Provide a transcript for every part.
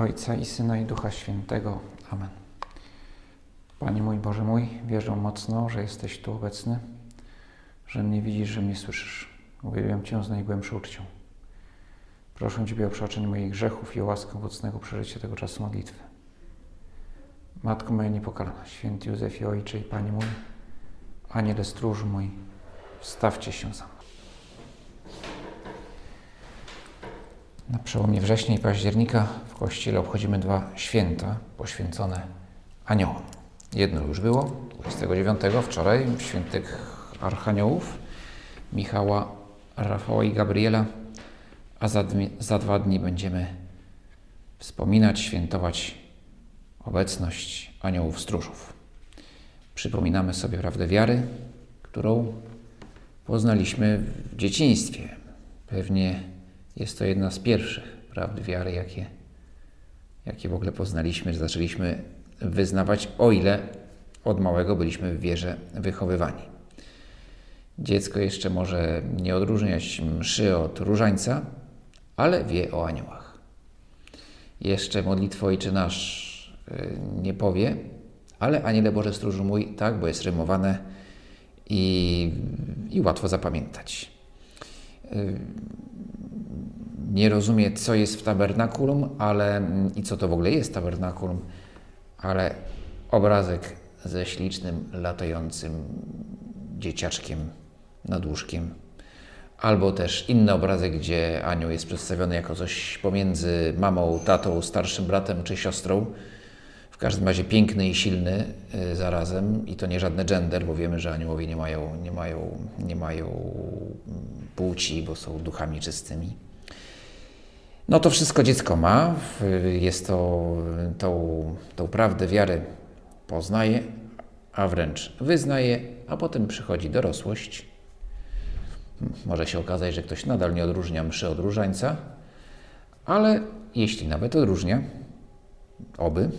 Ojca i Syna i Ducha Świętego. Amen. Panie mój, Boże mój, wierzę mocno, że jesteś tu obecny, że mnie widzisz, że mnie słyszysz. Uwielbiam Cię z najgłębszą uczcią. Proszę Ciebie o przeoczenie moich grzechów i o łaskę owocnego przeżycia tego czasu modlitwy. Matko moja niepokalana, święty Józefie Ojcze i Panie mój, Aniele stróż mój, wstawcie się za mną. Na przełomie września i października w Kościele obchodzimy dwa święta poświęcone aniołom. Jedno już było, 29 wczoraj, świętych archaniołów, Michała, Rafała i Gabriela, a za, dni, za dwa dni będziemy wspominać, świętować obecność aniołów stróżów. Przypominamy sobie prawdę wiary, którą poznaliśmy w dzieciństwie. Pewnie jest to jedna z pierwszych prawd wiary, jakie, jakie w ogóle poznaliśmy, zaczęliśmy wyznawać, o ile od małego byliśmy w wierze wychowywani. Dziecko jeszcze może nie odróżniać mszy od różańca, ale wie o aniołach. Jeszcze modlitwo Ojcze Nasz nie powie, ale Aniele Boże Stróżu mój, tak, bo jest rymowane i, i łatwo zapamiętać. Nie rozumie, co jest w tabernakulum, ale i co to w ogóle jest tabernakulum, ale obrazek ze ślicznym, latającym dzieciaczkiem nad łóżkiem. Albo też inny obrazek, gdzie anioł jest przedstawiony jako coś pomiędzy mamą, tatą, starszym bratem czy siostrą. W każdym razie piękny i silny y, zarazem i to nie żadny gender, bo wiemy, że aniołowie nie mają, nie mają, nie mają płci, bo są duchami czystymi. No to wszystko dziecko ma, jest to tą, tą prawdę wiary poznaje, a wręcz wyznaje, a potem przychodzi dorosłość. Może się okazać, że ktoś nadal nie odróżnia mszy od różańca, ale jeśli nawet odróżnia, oby,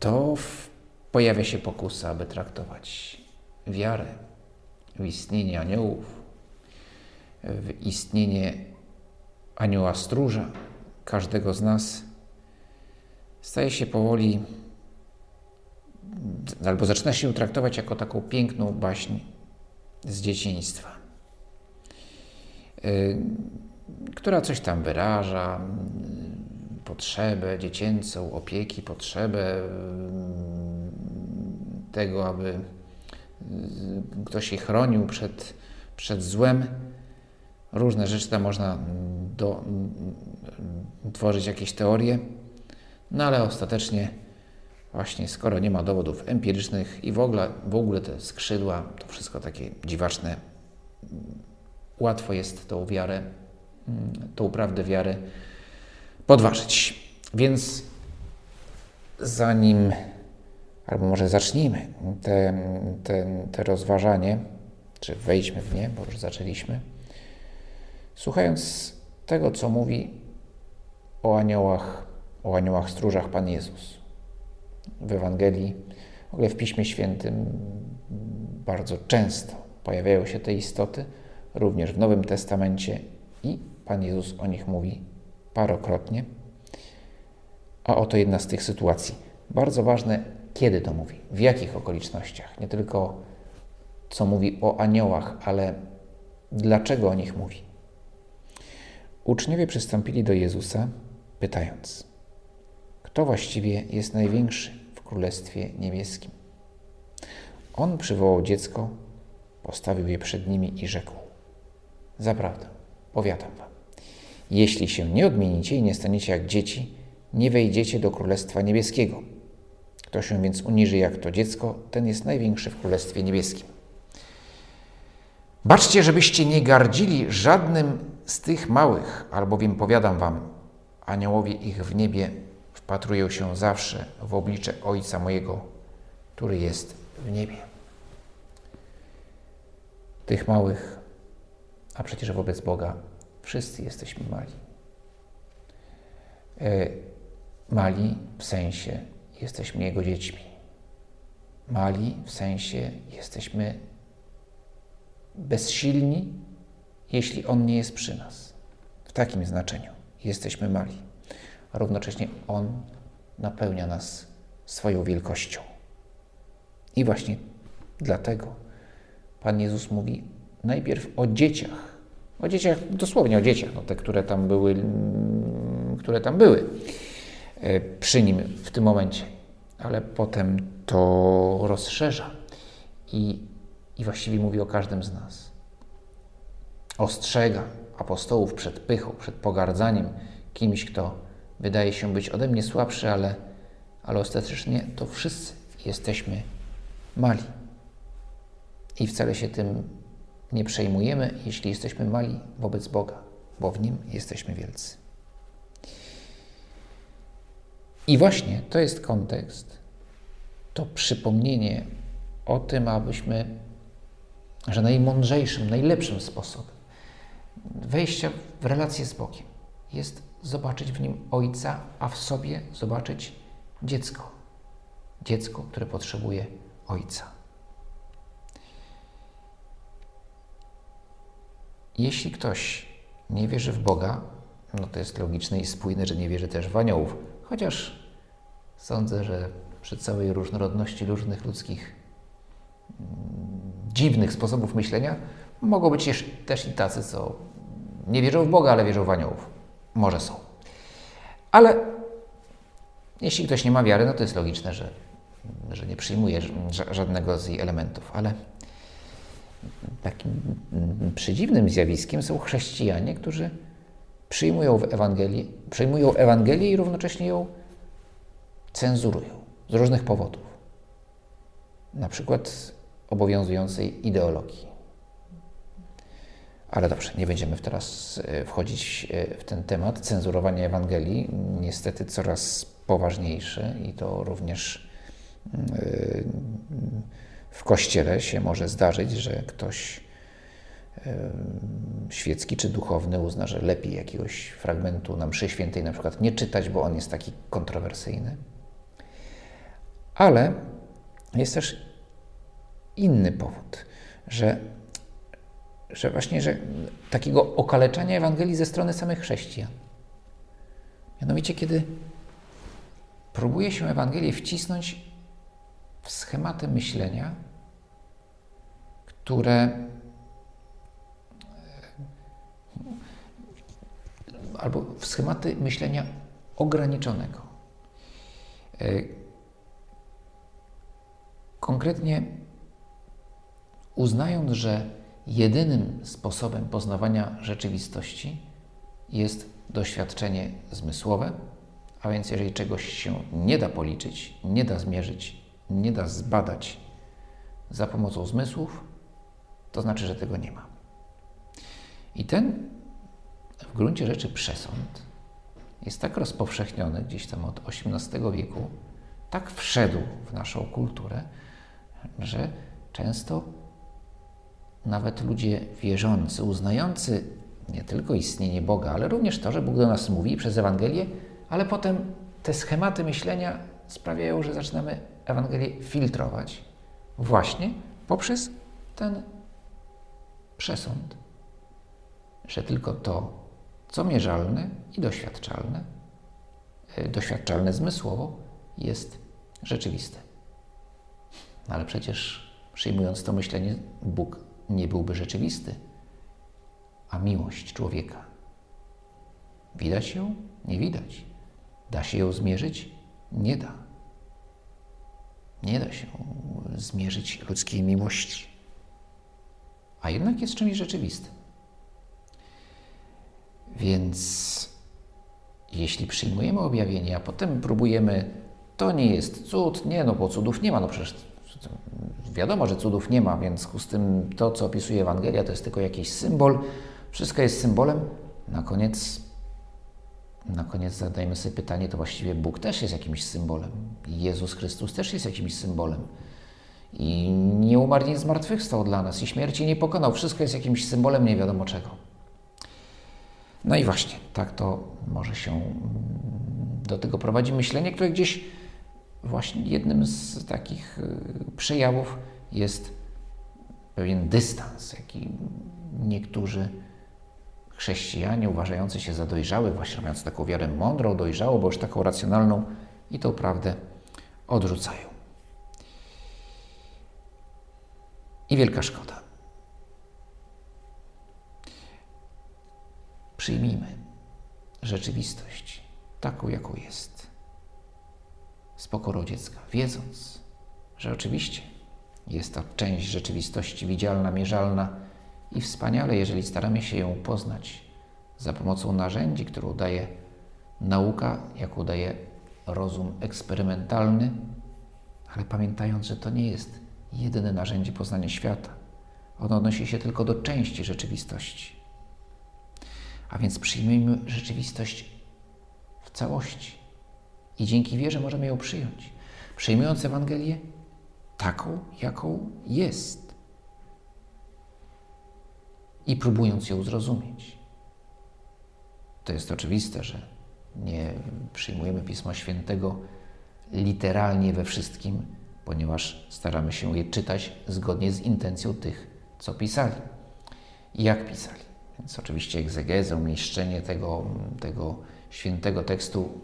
to pojawia się pokusa, aby traktować wiarę w istnienie aniołów, w istnienie anioła stróża, każdego z nas, staje się powoli, albo zaczyna się traktować jako taką piękną baśń z dzieciństwa, yy, która coś tam wyraża, potrzebę dziecięcą, opieki, potrzebę yy, tego, aby ktoś je chronił przed, przed złem. Różne rzeczy tam można do, tworzyć jakieś teorie, no ale ostatecznie właśnie skoro nie ma dowodów empirycznych i w ogóle, w ogóle te skrzydła, to wszystko takie dziwaczne, łatwo jest tą wiarę, tą prawdę wiary podważyć. Więc zanim, albo może zacznijmy te, te, te rozważanie, czy wejdźmy w nie, bo już zaczęliśmy, słuchając tego, co mówi o aniołach, o aniołach stróżach Pan Jezus. W Ewangelii, w ogóle w Piśmie Świętym bardzo często pojawiają się te istoty, również w Nowym Testamencie i Pan Jezus o nich mówi parokrotnie. A oto jedna z tych sytuacji. Bardzo ważne, kiedy to mówi, w jakich okolicznościach. Nie tylko co mówi o aniołach, ale dlaczego o nich mówi. Uczniowie przystąpili do Jezusa, pytając: Kto właściwie jest największy w Królestwie Niebieskim? On przywołał dziecko, postawił je przed nimi i rzekł: Zaprawdę, powiadam wam, jeśli się nie odmienicie i nie staniecie jak dzieci, nie wejdziecie do Królestwa Niebieskiego. Kto się więc uniży jak to dziecko, ten jest największy w Królestwie Niebieskim. Baczcie, żebyście nie gardzili żadnym z tych małych, albowiem powiadam wam, aniołowie ich w niebie wpatrują się zawsze w oblicze Ojca mojego, który jest w niebie. Tych małych, a przecież wobec Boga wszyscy jesteśmy mali. E, mali w sensie jesteśmy Jego dziećmi. Mali w sensie jesteśmy bezsilni, jeśli On nie jest przy nas. W takim znaczeniu jesteśmy mali. a równocześnie On napełnia nas swoją wielkością. I właśnie dlatego Pan Jezus mówi najpierw o dzieciach. O dzieciach, dosłownie o dzieciach, no te, które tam były, które tam były e, przy nim w tym momencie. Ale potem to rozszerza i, i właściwie mówi o każdym z nas. Ostrzega apostołów przed pychą, przed pogardzaniem kimś, kto wydaje się być ode mnie słabszy, ale, ale ostatecznie to wszyscy jesteśmy mali. I wcale się tym nie przejmujemy, jeśli jesteśmy mali wobec Boga, bo w Nim jesteśmy wielcy. I właśnie to jest kontekst, to przypomnienie o tym, abyśmy, że najmądrzejszym, najlepszym sposobem wejścia w relację z Bogiem jest zobaczyć w nim Ojca, a w sobie zobaczyć dziecko. Dziecko, które potrzebuje Ojca. Jeśli ktoś nie wierzy w Boga, no to jest logiczne i spójne, że nie wierzy też w aniołów. Chociaż sądzę, że przy całej różnorodności różnych ludzkich mm, dziwnych sposobów myślenia mogą być też i tacy, co nie wierzą w Boga, ale wierzą w aniołów. Może są. Ale jeśli ktoś nie ma wiary, no to jest logiczne, że, że nie przyjmuje żadnego z jej elementów. Ale takim przedziwnym zjawiskiem są chrześcijanie, którzy przyjmują, w Ewangelię, przyjmują Ewangelię i równocześnie ją cenzurują z różnych powodów. Na przykład obowiązującej ideologii. Ale dobrze, nie będziemy teraz e, wchodzić e, w ten temat. Cenzurowanie Ewangelii niestety coraz poważniejsze i to również mm, e, w kościele się może zdarzyć, że ktoś świecki czy duchowny uzna, że lepiej jakiegoś fragmentu na mszy świętej na przykład nie czytać, bo on jest taki kontrowersyjny. Ale jest też inny powód, że że właśnie, że takiego okaleczania Ewangelii ze strony samych chrześcijan. Mianowicie, kiedy próbuje się Ewangelię wcisnąć w schematy myślenia, które e, albo w schematy myślenia ograniczonego. E, konkretnie uznając, że jedynym sposobem poznawania rzeczywistości jest doświadczenie zmysłowe, a więc jeżeli czegoś się nie da policzyć, nie da zmierzyć, nie da zbadać za pomocą zmysłów, to znaczy, że tego nie ma. I ten w gruncie rzeczy przesąd jest tak rozpowszechniony gdzieś tam od XVIII wieku, tak wszedł w naszą kulturę, że często nawet ludzie wierzący, uznający nie tylko istnienie Boga, ale również to, że Bóg do nas mówi przez Ewangelię, ale potem te schematy myślenia sprawiają, że zaczynamy Ewangelię filtrować właśnie poprzez ten przesąd, że tylko to, co mierzalne i doświadczalne, e, doświadczalne zmysłowo, jest rzeczywiste. No ale przecież przyjmując to myślenie, Bóg nie byłby rzeczywisty, a miłość człowieka. Widać ją? Nie widać. Da się ją zmierzyć? Nie da. Nie da się zmierzyć ludzkiej miłości. A jednak jest czymś rzeczywistym. Więc jeśli przyjmujemy objawienie, a potem próbujemy, to nie jest cud, nie, no bo cudów nie ma, no przecież Wiadomo, że cudów nie ma, więc z tym to, co opisuje Ewangelia, to jest tylko jakiś symbol. Wszystko jest symbolem. Na koniec, na koniec zadajmy sobie pytanie, to właściwie Bóg też jest jakimś symbolem. Jezus Chrystus też jest jakimś symbolem. I nie umarł, nie zmartwychwstał dla nas i śmierci nie pokonał. Wszystko jest jakimś symbolem nie wiadomo czego. No i właśnie, tak to może się do tego prowadzi myślenie, które gdzieś właśnie jednym z takich y, przejawów jest pewien dystans, jaki niektórzy chrześcijanie uważający się za dojrzałych, właśnie mając taką wiarę mądrą, dojrzałą, bo już taką racjonalną i tą prawdę odrzucają. I wielka szkoda. Przyjmijmy rzeczywistość taką, jaką jest, z pokorą dziecka, wiedząc, że oczywiście jest to część rzeczywistości widzialna, mierzalna i wspaniale, jeżeli staramy się ją poznać za pomocą narzędzi, które daje nauka, jaką daje rozum eksperymentalny, ale pamiętając, że to nie jest jedyne narzędzie poznania świata. Ono odnosi się tylko do części rzeczywistości. A więc przyjmijmy rzeczywistość w całości. I dzięki wierze możemy ją przyjąć. Przyjmując Ewangelię taką, jaką jest. I próbując ją zrozumieć. To jest oczywiste, że nie przyjmujemy Pisma Świętego literalnie we wszystkim, ponieważ staramy się je czytać zgodnie z intencją tych, co pisali i jak pisali. Więc oczywiście egzegezę, umieszczenie tego, tego świętego tekstu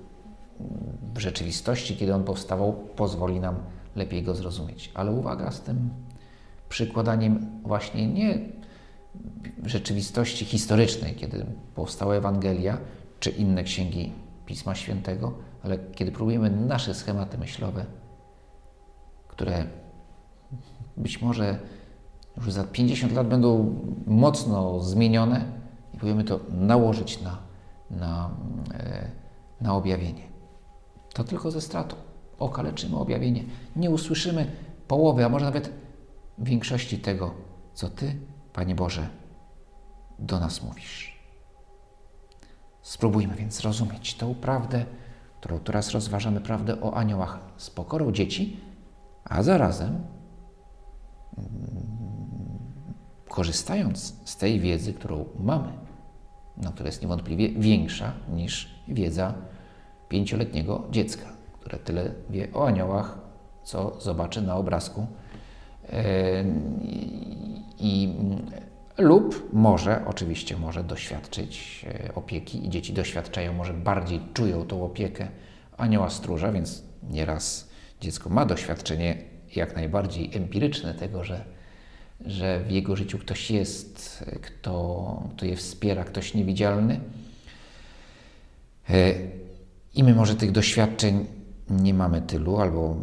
w rzeczywistości, kiedy on powstawał, pozwoli nam lepiej go zrozumieć. Ale uwaga z tym przykładaniem właśnie nie rzeczywistości historycznej, kiedy powstała Ewangelia czy inne księgi Pisma Świętego, ale kiedy próbujemy nasze schematy myślowe, które być może już za 50 lat będą mocno zmienione i próbujemy to nałożyć na, na, e, na objawienie. To tylko ze stratą. Okaleczymy objawienie. Nie usłyszymy połowy, a może nawet większości tego, co Ty, Panie Boże, do nas mówisz. Spróbujmy więc zrozumieć tą prawdę, którą teraz rozważamy, prawdę o aniołach z pokorą dzieci, a zarazem mm, korzystając z tej wiedzy, którą mamy, no, która jest niewątpliwie większa niż wiedza pięcioletniego dziecka, które tyle wie o aniołach, co zobaczy na obrazku. I, lub może, oczywiście może doświadczyć e, opieki i dzieci doświadczają, może bardziej czują tą opiekę anioła stróża, więc nieraz dziecko ma doświadczenie jak najbardziej empiryczne tego, że, że w jego życiu ktoś jest, kto, kto je wspiera, ktoś niewidzialny. I my może tych doświadczeń nie mamy tylu, albo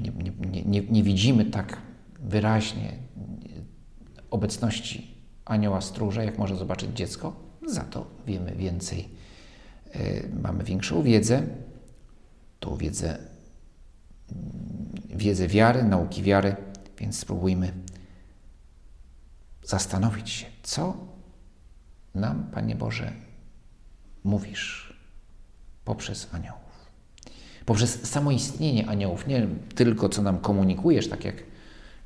nie, nie, nie, nie widzimy tak wyraźnie obecności anioła stróża, jak może zobaczyć dziecko. Za to wiemy więcej, e, mamy większą wiedzę, tą wiedzę, wiedzę wiary, nauki wiary, więc spróbujmy zastanowić się, co nam, Panie Boże, mówisz poprzez aniołów. Poprzez samo istnienie aniołów, nie tylko co nam komunikujesz, tak jak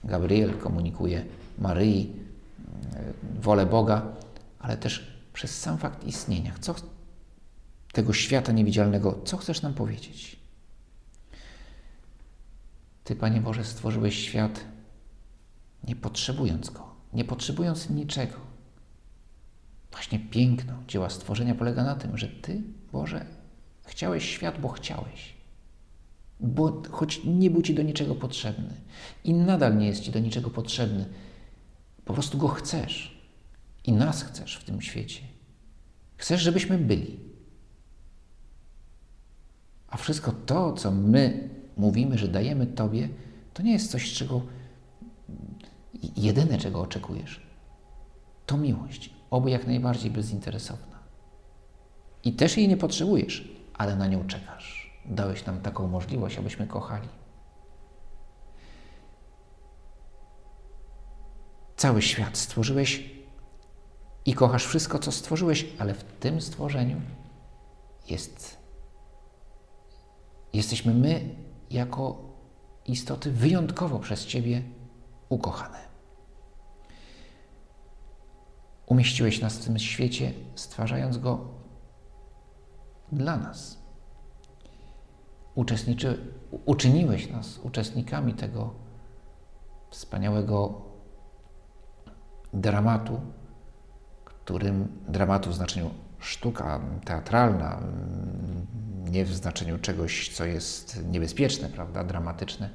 Gabriel komunikuje Maryi e, wolę Boga, ale też przez sam fakt istnienia. Co tego świata niewidzialnego, co chcesz nam powiedzieć? Ty, Panie Boże, stworzyłeś świat nie potrzebując go, nie potrzebując niczego. Właśnie piękno dzieła stworzenia polega na tym, że Ty, Boże, chciałeś świat, bo chciałeś. Bo choć nie był Ci do niczego potrzebny i nadal nie jest Ci do niczego potrzebny, po prostu go chcesz i nas chcesz w tym świecie. Chcesz, żebyśmy byli. A wszystko to, co my mówimy, że dajemy Tobie, to nie jest coś, czego jedyne, czego oczekujesz. To miłość, oby jak najbardziej bezinteresowna. I też jej nie potrzebujesz, ale na nią czekasz. Dałeś nam taką możliwość, abyśmy kochali. Cały świat stworzyłeś i kochasz wszystko, co stworzyłeś, ale w tym stworzeniu jest, jesteśmy my jako istoty wyjątkowo przez Ciebie ukochane. Umieściłeś nas w tym świecie, stwarzając go dla nas. Uczestniczy, uczyniłeś nas uczestnikami tego wspaniałego dramatu którym dramatu w znaczeniu sztuka teatralna, nie w znaczeniu czegoś, co jest niebezpieczne, prawda, dramatyczne,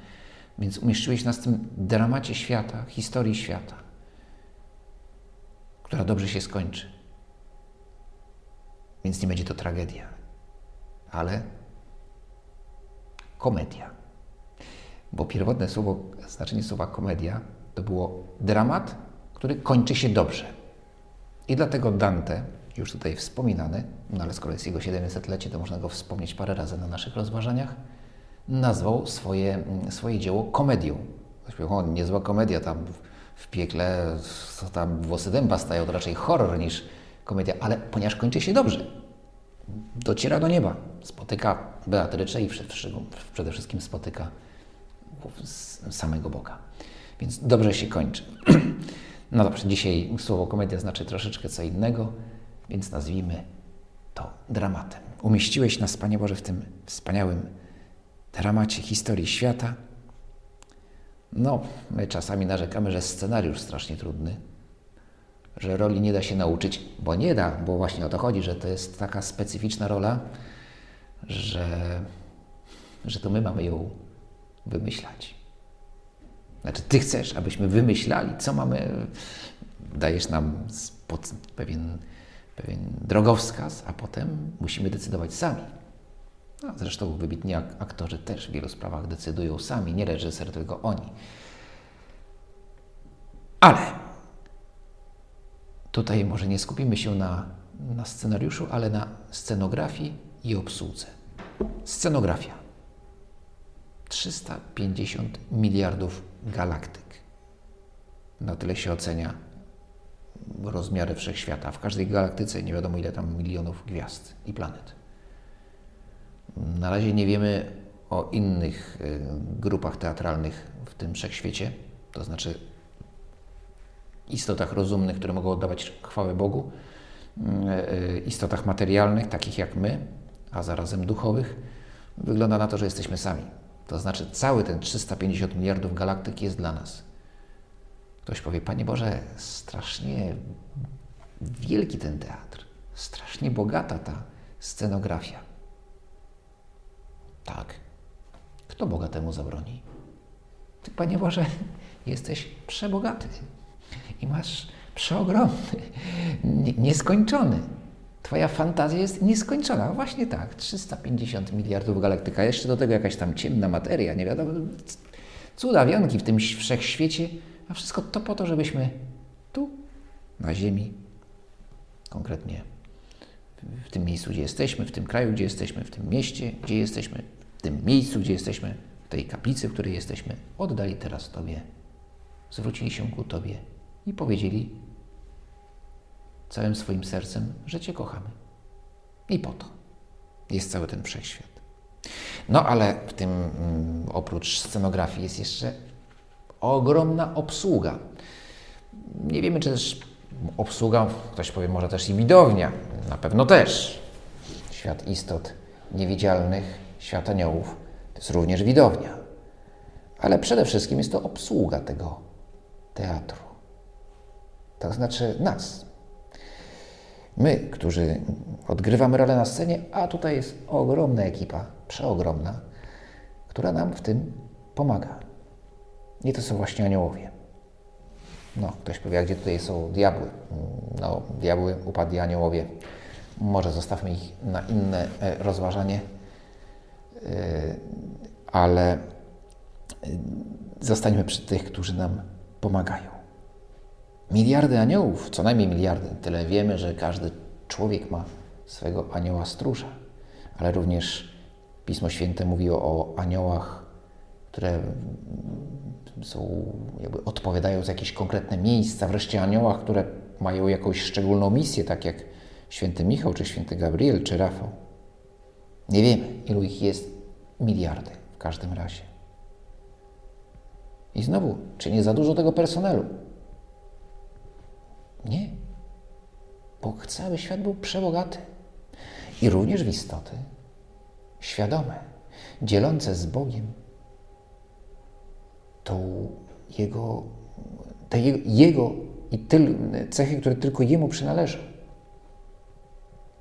więc umieściłeś nas w tym dramacie świata, historii świata, która dobrze się skończy. Więc nie będzie to tragedia, ale komedia. Bo pierwotne słowo, znaczenie słowa komedia to było dramat, który kończy się dobrze. I dlatego Dante, już tutaj wspominany, no ale skoro jest jego 700-lecie, to można go wspomnieć parę razy na naszych rozważaniach, nazwał swoje, swoje dzieło komedią. O, niezła komedia, tam w piekle to tam włosy dęba stają, to raczej horror niż komedia, ale ponieważ kończy się dobrze, dociera do nieba, spotyka Beatrycze i przede wszystkim spotyka samego Boga. Więc dobrze się kończy. No dobrze, dzisiaj słowo komedia znaczy troszeczkę co innego, więc nazwijmy to dramatem. Umieściłeś nas, Panie Boże, w tym wspaniałym dramacie historii świata. No, my czasami narzekamy, że scenariusz strasznie trudny, że roli nie da się nauczyć, bo nie da, bo właśnie o to chodzi, że to jest taka specyficzna rola, że, że to my mamy ją wymyślać. Znaczy, Ty chcesz, abyśmy wymyślali, co mamy. Dajesz nam pewien, pewien drogowskaz, a potem musimy decydować sami. No, zresztą wybitni aktorzy też w wielu sprawach decydują sami, nie reżyser, tylko oni. Ale tutaj może nie skupimy się na, na scenariuszu, ale na scenografii i obsłudze. Scenografia. 350 miliardów galaktyk. Na tyle się ocenia rozmiary wszechświata. W każdej galaktyce nie wiadomo ile tam milionów gwiazd i planet. Na razie nie wiemy o innych y, grupach teatralnych w tym wszechświecie, to znaczy istotach rozumnych, które mogą oddawać chwałę Bogu, y, y, istotach materialnych, takich jak my, a zarazem duchowych. Wygląda na to, że jesteśmy sami. To znaczy, cały ten 350 miliardów galaktyk jest dla nas. Ktoś powie, Panie Boże, strasznie wielki ten teatr, strasznie bogata ta scenografia. Tak. Kto bogatemu zabroni? Ty, Panie Boże, jesteś przebogaty i masz przeogromny, nieskończony. Twoja fantazja jest nieskończona. Właśnie tak, 350 miliardów galaktyka, jeszcze do tego jakaś tam ciemna materia, nie wiadomo, cudawianki w tym wszechświecie, a wszystko to po to, żebyśmy tu, na Ziemi, konkretnie w tym miejscu, gdzie jesteśmy, w tym kraju, gdzie jesteśmy, w tym mieście, gdzie jesteśmy, tym miejscu, gdzie jesteśmy, w tej kaplicy, w której jesteśmy, oddali teraz Tobie, zwrócili się ku Tobie i powiedzieli całym swoim sercem, że Cię kochamy. I po to jest cały ten wszechświat. No ale w tym mm, oprócz scenografii jest jeszcze ogromna obsługa. Nie wiemy, czy też obsługa, ktoś powie, może też i widownia. Na pewno też. Świat istot niewidzialnych, świat aniołów, to jest również widownia. Ale przede wszystkim jest to obsługa tego teatru. To znaczy nas, My, którzy odgrywamy rolę na scenie, a tutaj jest ogromna ekipa, przeogromna, która nam w tym pomaga. I to są właśnie aniołowie. No, ktoś powie, gdzie tutaj są diabły? No, diabły, upadli aniołowie. Może zostawmy ich na inne e, rozważanie, ale e, zostańmy przy tych, którzy nam pomagają. Miliardy aniołów, co najmniej miliardy. Tyle wiemy, że każdy człowiek ma swego anioła stróża, ale również Pismo Święte mówi o aniołach, które są, jakby odpowiadają za jakieś konkretne miejsca, wreszcie aniołach, które mają jakąś szczególną misję, tak jak święty Michał, czy święty Gabriel, czy Rafał. Nie wiemy, ilu ich jest. Miliardy w każdym razie. I znowu, czy nie za dużo tego personelu? Nie. Bóg chce, aby świat był przebogaty. I również w istoty świadome, dzielące z Bogiem tą jego, te jego, jego i tyl, cechy, które tylko Jemu przynależą.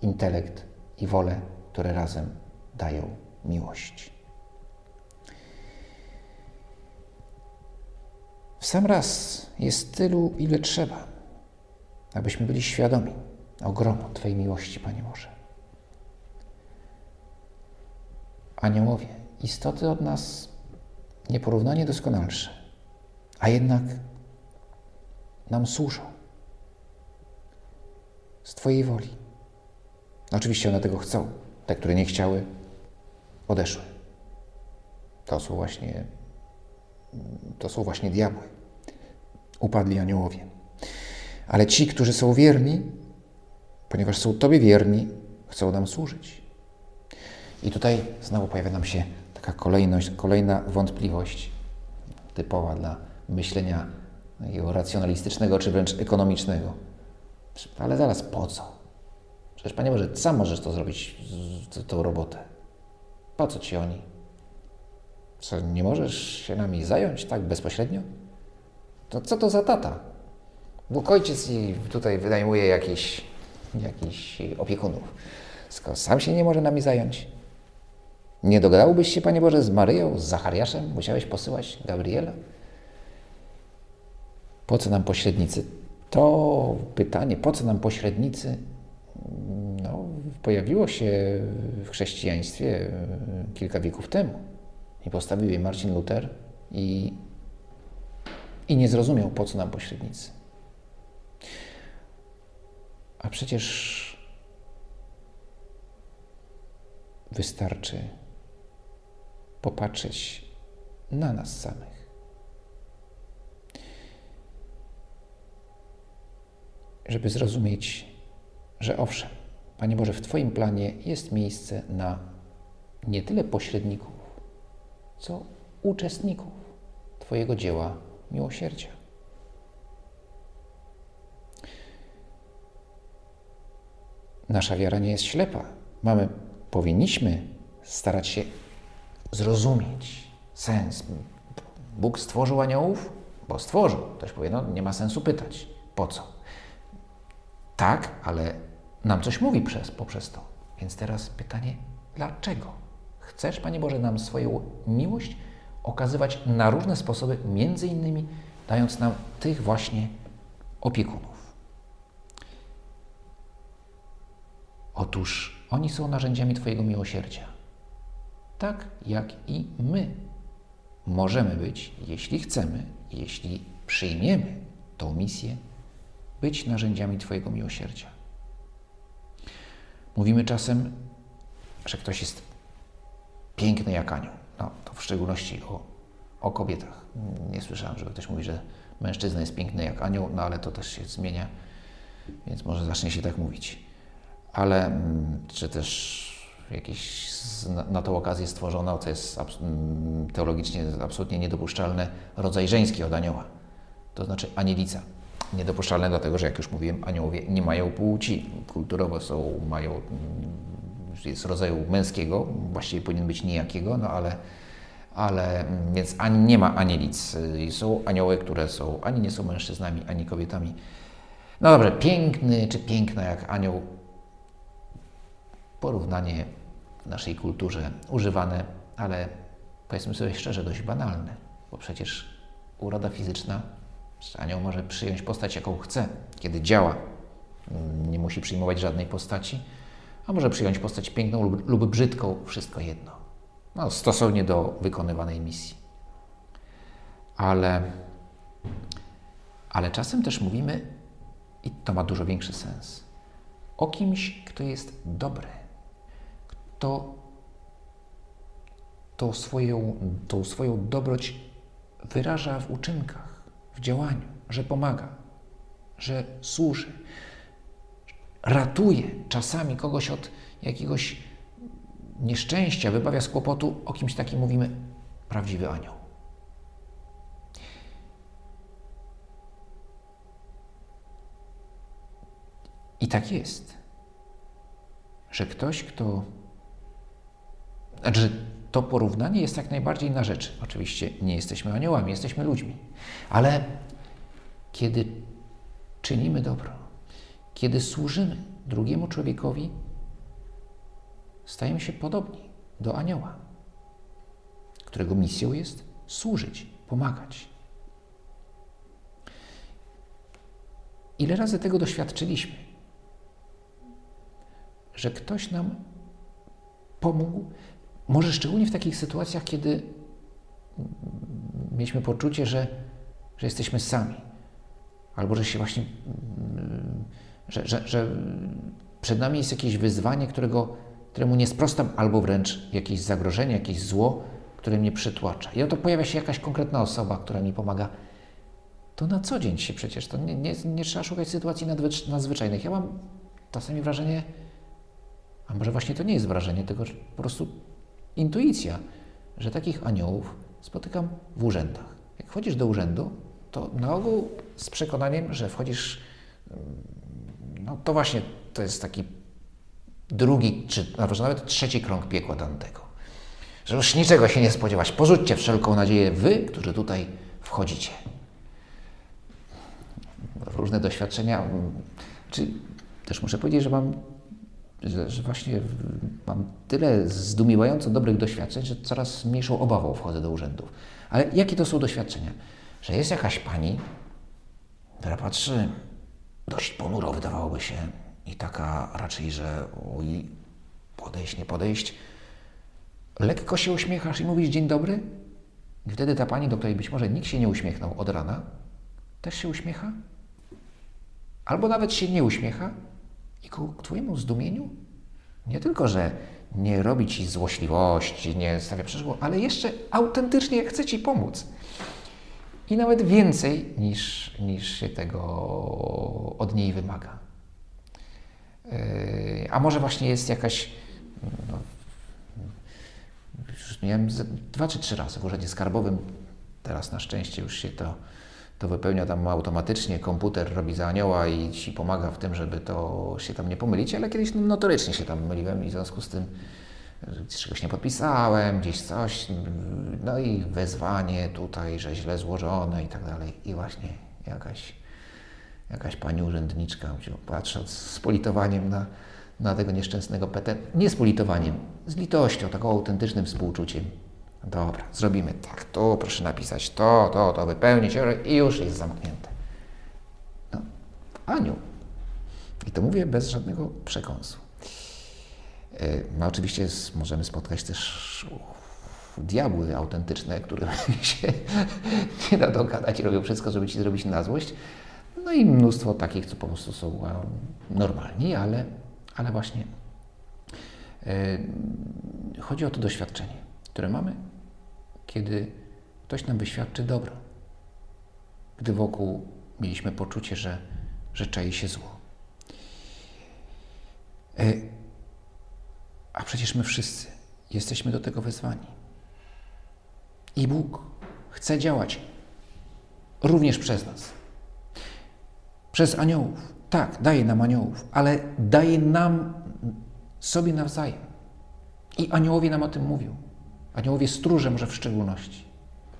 Intelekt i wolę, które razem dają miłość. W sam raz jest tylu, ile trzeba, abyśmy byli świadomi ogromu Twojej miłości, Panie Boże. Aniołowie, istoty od nas nieporównanie doskonalsze, a jednak nam służą z Twojej woli. Oczywiście one tego chcą. Te, które nie chciały, odeszły. To są właśnie, to są właśnie diabły. Upadli aniołowie. Ale ci, którzy są wierni, ponieważ są Tobie wierni, chcą nam służyć. I tutaj znowu pojawia nam się taka kolejność, kolejna wątpliwość typowa dla myślenia racjonalistycznego czy wręcz ekonomicznego. Ale zaraz po co? Przecież Panie Boże, sam możesz to zrobić, tą robotę. Po co Ci oni? Co, nie możesz się nami zająć tak bezpośrednio? To co to za tata? Bóg Ojciec i tutaj wynajmuje jakiś, jakiś opiekunów. Skoro sam się nie może nami zająć. Nie dogadałbyś się, Panie Boże, z Maryją, z Zachariaszem? Musiałeś posyłać Gabriela? Po co nam pośrednicy? To pytanie, po co nam pośrednicy, no, pojawiło się w chrześcijaństwie e, kilka wieków temu. I postawił je Marcin Luther i, i nie zrozumiał, po co nam pośrednicy. A przecież wystarczy popatrzeć na nas samych. Żeby zrozumieć, że owszem, Panie Boże, w Twoim planie jest miejsce na nie tyle pośredników, co uczestników Twojego dzieła miłosierdzia. Nasza wiara nie jest ślepa. Mamy, powinniśmy starać się zrozumieć sens. Bóg stworzył aniołów, bo stworzył. Ktoś powie, no nie ma sensu pytać. Po co? Tak, ale nam coś mówi przez, poprzez to. Więc teraz pytanie, dlaczego? Chcesz, Panie Boże, nam swoją miłość okazywać na różne sposoby, między innymi dając nam tych właśnie opiekunów. Otóż oni są narzędziami Twojego miłosierdzia. Tak jak i my możemy być, jeśli chcemy, jeśli przyjmiemy tą misję, być narzędziami Twojego miłosierdzia. Mówimy czasem, że ktoś jest piękny jak anioł. No, to w szczególności o, o kobietach. Nie słyszałem, żeby ktoś mówi, że mężczyzna jest piękny jak anioł, no ale to też się zmienia, więc może zacznie się tak mówić. Ale mm, czy też jakieś na tą okazję stworzono, co jest mm, teologicznie absolutnie niedopuszczalne, rodzaj żeński od anioła, to znaczy anielica. Niedopuszczalne dlatego, że jak już mówiłem, aniołowie nie mają płci. Kulturowo są, mają, mm, jest rodzaju męskiego, właściwie powinien być nijakiego, no ale, ale mm, więc ani nie ma anielic. Są anioły, które są, ani nie są mężczyznami, ani kobietami. No dobrze, piękny czy piękna jak anioł, porównanie w naszej kulturze używane, ale powiedzmy sobie szczerze, dość banalne, bo przecież uroda fizyczna Anioł może przyjąć postać, jaką chce, kiedy działa. Nie musi przyjmować żadnej postaci, a może przyjąć postać piękną lub, lub brzydką, wszystko jedno. No, stosownie do wykonywanej misji. Ale, ale czasem też mówimy, i to ma dużo większy sens, o kimś, kto jest dobry, kto tą swoją, tą swoją dobroć wyraża w uczynkach w działaniu, że pomaga, że służy, ratuje czasami kogoś od jakiegoś nieszczęścia, wybawia z kłopotu, o kimś takim mówimy prawdziwy anioł. I tak jest, że ktoś, kto. Znaczy, to porównanie jest jak najbardziej na rzeczy. Oczywiście nie jesteśmy aniołami, jesteśmy ludźmi. Ale kiedy czynimy dobro, kiedy służymy drugiemu człowiekowi, stajemy się podobni do anioła, którego misją jest służyć, pomagać. Ile razy tego doświadczyliśmy, że ktoś nam pomógł, może szczególnie w takich sytuacjach, kiedy mieliśmy poczucie, że, że jesteśmy sami, albo że się właśnie, że, że, że przed nami jest jakieś wyzwanie, którego, któremu nie sprostam, albo wręcz jakieś zagrożenie, jakieś zło, które mnie przytłacza. I oto pojawia się jakaś konkretna osoba, która mi pomaga. To na co dzień się przecież, to nie, nie, nie trzeba szukać sytuacji nadzwyczajnych. Ja mam czasami wrażenie, a może właśnie to nie jest wrażenie, tylko po prostu intuicja, że takich aniołów spotykam w urzędach. Jak wchodzisz do urzędu, to na ogół z przekonaniem, że wchodzisz, no to właśnie to jest taki drugi, czy nawet trzeci krąg piekła Dantego. Że już niczego się nie spodziewać. Porzućcie wszelką nadzieję wy, którzy tutaj wchodzicie. Różne doświadczenia. Czy też muszę powiedzieć, że mam że, że, właśnie mam tyle zdumiewająco dobrych doświadczeń, że coraz mniejszą obawą wchodzę do urzędów. Ale jakie to są doświadczenia? Że jest jakaś pani, która patrzy dość ponuro, wydawałoby się, i taka raczej, że oj, podejść, nie podejść. Lekko się uśmiechasz i mówisz dzień dobry? I wtedy ta pani, do której być może nikt się nie uśmiechnął od rana, też się uśmiecha? Albo nawet się nie uśmiecha, i ku Twojemu zdumieniu nie tylko, że nie robi Ci złośliwości, nie stawia przeszkód, ale jeszcze autentycznie chce Ci pomóc. I nawet więcej niż, niż się tego od niej wymaga. Yy, a może właśnie jest jakaś. No, już miałem dwa czy trzy razy w urzędzie skarbowym. Teraz na szczęście już się to to wypełnia tam automatycznie, komputer robi za anioła i ci pomaga w tym, żeby to się tam nie pomylić, ale kiedyś notorycznie się tam myliłem i w związku z tym czegoś nie podpisałem, gdzieś coś, no i wezwanie tutaj, że źle złożone i tak dalej. I właśnie jakaś, jakaś pani urzędniczka, patrząc z politowaniem na, na tego nieszczęsnego PT, nie z politowaniem, z litością, taką autentycznym współczuciem, Dobra, zrobimy tak. Tu proszę napisać to, to, to, wypełnić i już jest zamknięte. No, Aniu. I to mówię bez żadnego przekąsu. No oczywiście możemy spotkać też diabły autentyczne, które się nie da dogadać i robią wszystko, żeby ci zrobić na złość. No i mnóstwo takich, co po prostu są normalni, ale, ale właśnie yy, chodzi o to doświadczenie, które mamy kiedy ktoś nam wyświadczy dobro, gdy wokół mieliśmy poczucie, że, że czai się zło. E, a przecież my wszyscy jesteśmy do tego wezwani. I Bóg chce działać również przez nas. Przez aniołów. Tak, daje nam aniołów, ale daje nam sobie nawzajem. I aniołowie nam o tym mówią. Aniołowie stróże może w szczególności.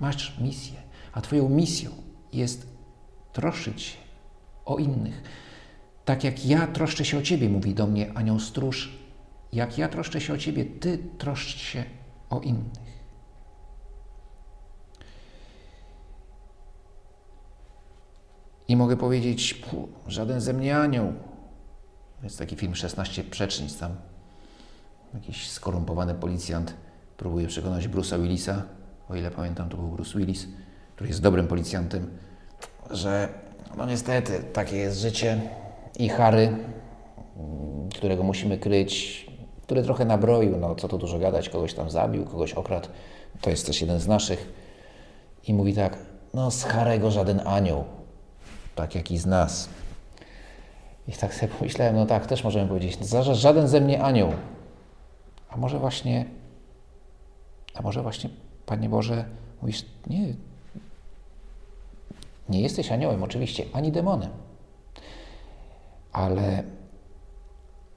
Masz misję, a Twoją misją jest troszczyć się o innych. Tak jak ja troszczę się o Ciebie, mówi do mnie anioł stróż, jak ja troszczę się o Ciebie, Ty troszcz się o innych. I mogę powiedzieć, żaden ze mnie anioł. Jest taki film 16 przecznic, tam jakiś skorumpowany policjant próbuje przekonać Bruce'a Willisa, o ile pamiętam, to był Bruce Willis, który jest dobrym policjantem, że no niestety takie jest życie i Harry, którego musimy kryć, który trochę nabroił, no co tu dużo gadać, kogoś tam zabił, kogoś okradł, to jest też jeden z naszych i mówi tak, no z Harego żaden anioł, tak jak i z nas. I tak sobie pomyślałem, no tak, też możemy powiedzieć, żaden ze mnie anioł. A może właśnie a może właśnie, Panie Boże, mówisz, nie, nie jesteś aniołem, oczywiście, ani demonem, ale,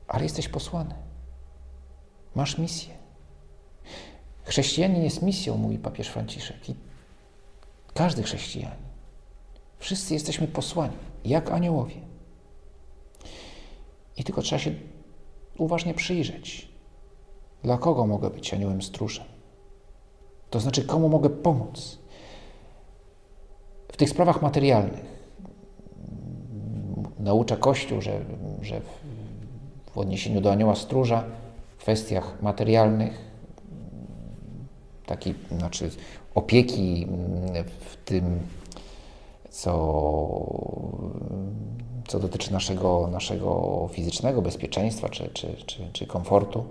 ale jesteś posłany. Masz misję. Chrześcijanin jest misją, mówi papież Franciszek. I każdy chrześcijanin. Wszyscy jesteśmy posłani. jak aniołowie. I tylko trzeba się uważnie przyjrzeć, dla kogo mogę być aniołem stróżem. To znaczy, komu mogę pomóc. W tych sprawach materialnych naucza Kościół, że, że w, odniesieniu do anioła stróża, w kwestiach materialnych, takiej, znaczy opieki w tym, co, co dotyczy naszego, naszego fizycznego bezpieczeństwa czy, czy, czy, czy komfortu,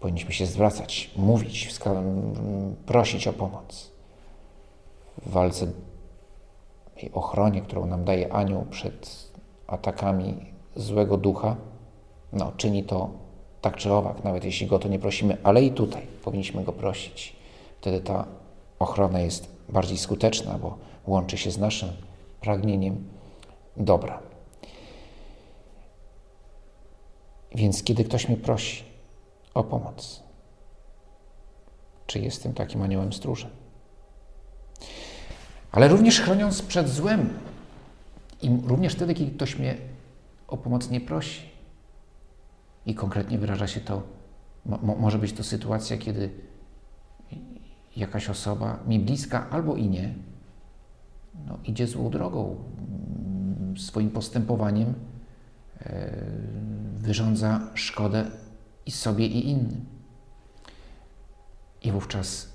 powinniśmy się zwracać, mówić, prosić o pomoc w walce i ochronie, którą nam daje anioł przed atakami złego ducha, no, czyni to tak czy owak, nawet jeśli go to nie prosimy, ale i tutaj powinniśmy go prosić. Wtedy ta ochrona jest bardziej skuteczna, bo łączy się z naszym pragnieniem dobra. Więc kiedy ktoś mnie prosi o pomoc, czy jestem takim aniołem stróżem? Ale również chroniąc przed złem, i również wtedy, kiedy ktoś mnie o pomoc nie prosi. I konkretnie wyraża się to, mo, może być to sytuacja, kiedy jakaś osoba mi bliska albo i nie, no, idzie złą drogą, swoim postępowaniem e, wyrządza szkodę i sobie, i innym. I wówczas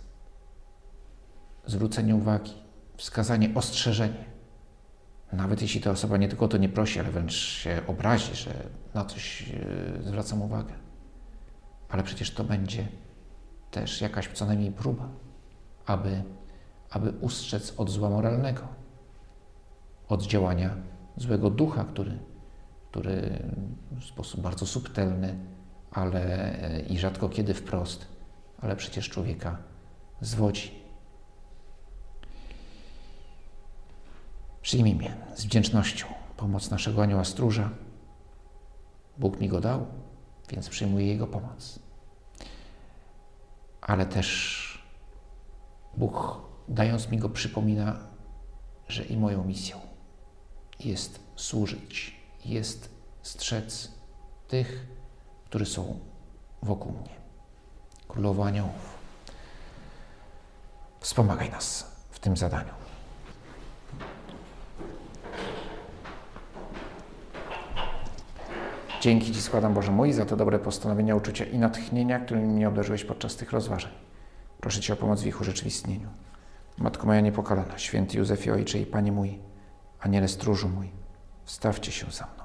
zwrócenie uwagi, wskazanie, ostrzeżenie. Nawet jeśli ta osoba nie tylko to nie prosi, ale wręcz się obrazi, że na coś e, zwracam uwagę. Ale przecież to będzie też jakaś co najmniej próba, aby, aby ustrzec od zła moralnego, od działania złego ducha, który, który w sposób bardzo subtelny, ale e, i rzadko kiedy wprost, ale przecież człowieka zwodzi. Przyjmijmy z wdzięcznością pomoc naszego anioła stróża. Bóg mi go dał, więc przyjmuję Jego pomoc. Ale też Bóg, dając mi go, przypomina, że i moją misją jest służyć, jest strzec tych, którzy są wokół mnie. Królowo Aniołów, wspomagaj nas w tym zadaniu. Dzięki Ci składam, Boże mój, za te dobre postanowienia, uczucia i natchnienia, którymi mnie obdarzyłeś podczas tych rozważań. Proszę Cię o pomoc w ich urzeczywistnieniu. Matko moja niepokalana, święty Józefie Ojcze i Panie mój, Aniele stróżu mój, wstawcie się za mną.